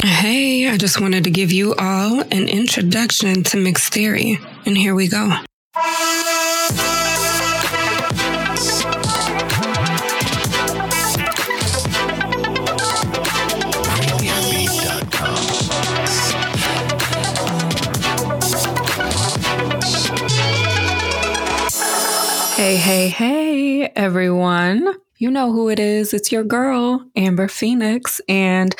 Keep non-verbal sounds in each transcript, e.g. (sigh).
Hey, I just wanted to give you all an introduction to mixed theory, and here we go. Hey, hey, hey, everyone. You know who it is. It's your girl, Amber Phoenix. And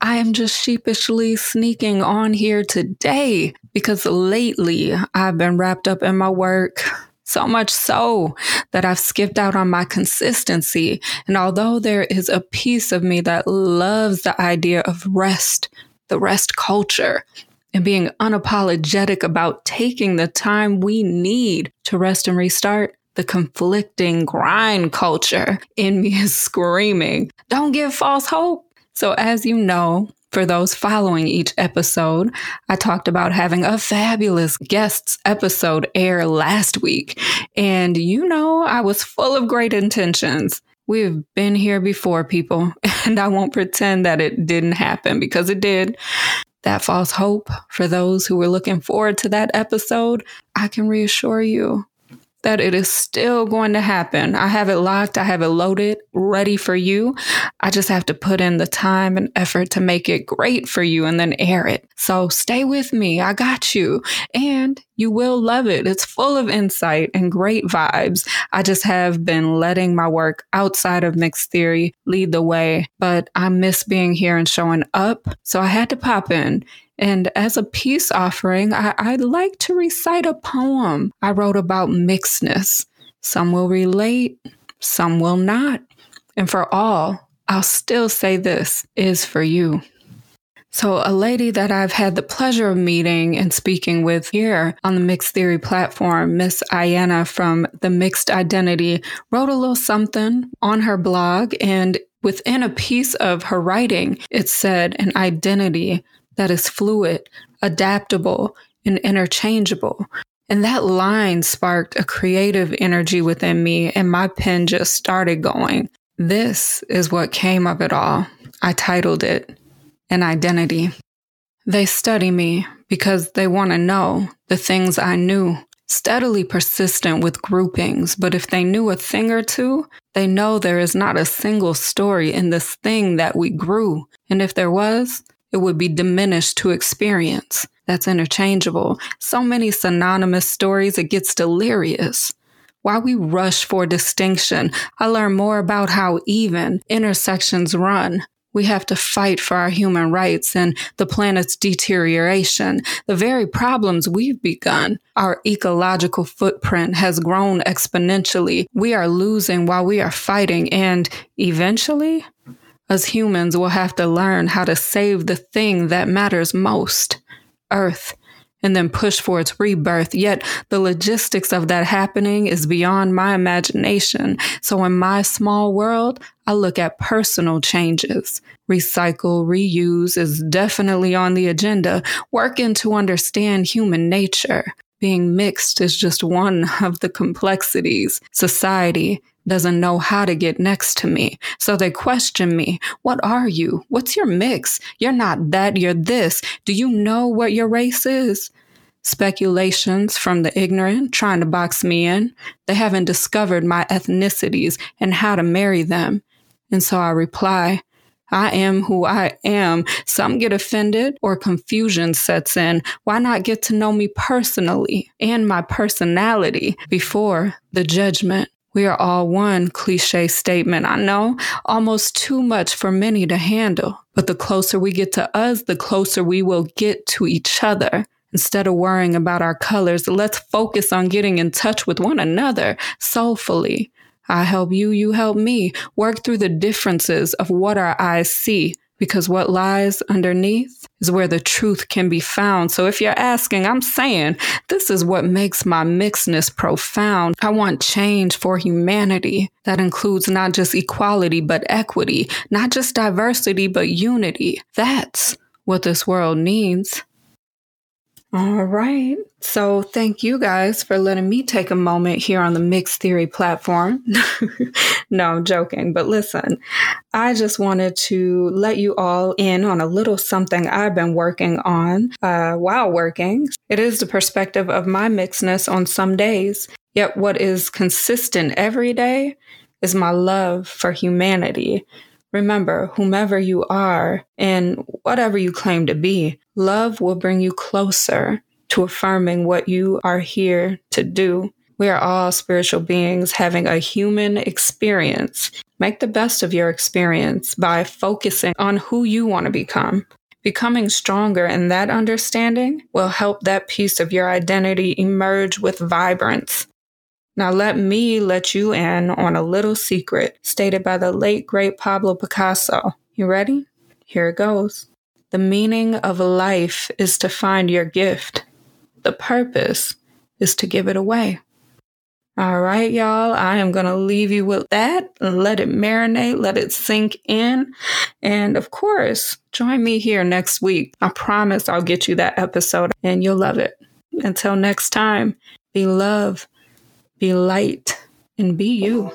I am just sheepishly sneaking on here today because lately I've been wrapped up in my work. So much so that I've skipped out on my consistency. And although there is a piece of me that loves the idea of rest, the rest culture, and being unapologetic about taking the time we need to rest and restart, the conflicting grind culture in me is screaming, don't give false hope. So, as you know, for those following each episode, I talked about having a fabulous guests episode air last week. And you know, I was full of great intentions. We've been here before, people, (laughs) and I won't pretend that it didn't happen because it did. That false hope for those who were looking forward to that episode, I can reassure you that it is still going to happen. I have it locked, I have it loaded, ready for you. I just have to put in the time and effort to make it great for you and then air it. So stay with me. I got you. And you will love it. It's full of insight and great vibes. I just have been letting my work outside of mixed theory lead the way, but I miss being here and showing up. So I had to pop in and as a peace offering, I, I'd like to recite a poem I wrote about mixedness. Some will relate, some will not. And for all, I'll still say this is for you. So, a lady that I've had the pleasure of meeting and speaking with here on the Mixed Theory platform, Miss Ayana from The Mixed Identity, wrote a little something on her blog. And within a piece of her writing, it said an identity that is fluid, adaptable, and interchangeable. And that line sparked a creative energy within me, and my pen just started going. This is what came of it all. I titled it An Identity. They study me because they want to know the things I knew, steadily persistent with groupings, but if they knew a thing or two, they know there is not a single story in this thing that we grew. And if there was, it would be diminished to experience. That's interchangeable. So many synonymous stories, it gets delirious. While we rush for distinction, I learn more about how even intersections run. We have to fight for our human rights and the planet's deterioration. The very problems we've begun. Our ecological footprint has grown exponentially. We are losing while we are fighting, and eventually, as humans, we'll have to learn how to save the thing that matters most Earth and then push for its rebirth. Yet the logistics of that happening is beyond my imagination. So in my small world, I look at personal changes. Recycle, reuse is definitely on the agenda, working to understand human nature. Being mixed is just one (laughs) of the complexities. Society doesn't know how to get next to me. So they question me. What are you? What's your mix? You're not that, you're this. Do you know what your race is? Speculations from the ignorant trying to box me in. They haven't discovered my ethnicities and how to marry them. And so I reply, I am who I am. Some get offended or confusion sets in. Why not get to know me personally and my personality before the judgment? We are all one cliche statement. I know almost too much for many to handle, but the closer we get to us, the closer we will get to each other. Instead of worrying about our colors, let's focus on getting in touch with one another soulfully. I help you, you help me. Work through the differences of what our eyes see because what lies underneath is where the truth can be found. So if you're asking, I'm saying this is what makes my mixedness profound. I want change for humanity that includes not just equality, but equity, not just diversity, but unity. That's what this world needs. All right. So, thank you guys for letting me take a moment here on the Mixed Theory platform. (laughs) no, I'm joking, but listen, I just wanted to let you all in on a little something I've been working on uh, while working. It is the perspective of my mixedness on some days, yet, what is consistent every day is my love for humanity. Remember, whomever you are and whatever you claim to be, love will bring you closer to affirming what you are here to do. We are all spiritual beings having a human experience. Make the best of your experience by focusing on who you want to become. Becoming stronger in that understanding will help that piece of your identity emerge with vibrance. Now, let me let you in on a little secret stated by the late great Pablo Picasso. You ready? Here it goes. The meaning of life is to find your gift. The purpose is to give it away. All right, y'all. I am going to leave you with that. Let it marinate, let it sink in. And of course, join me here next week. I promise I'll get you that episode and you'll love it. Until next time, be love be light, and be you.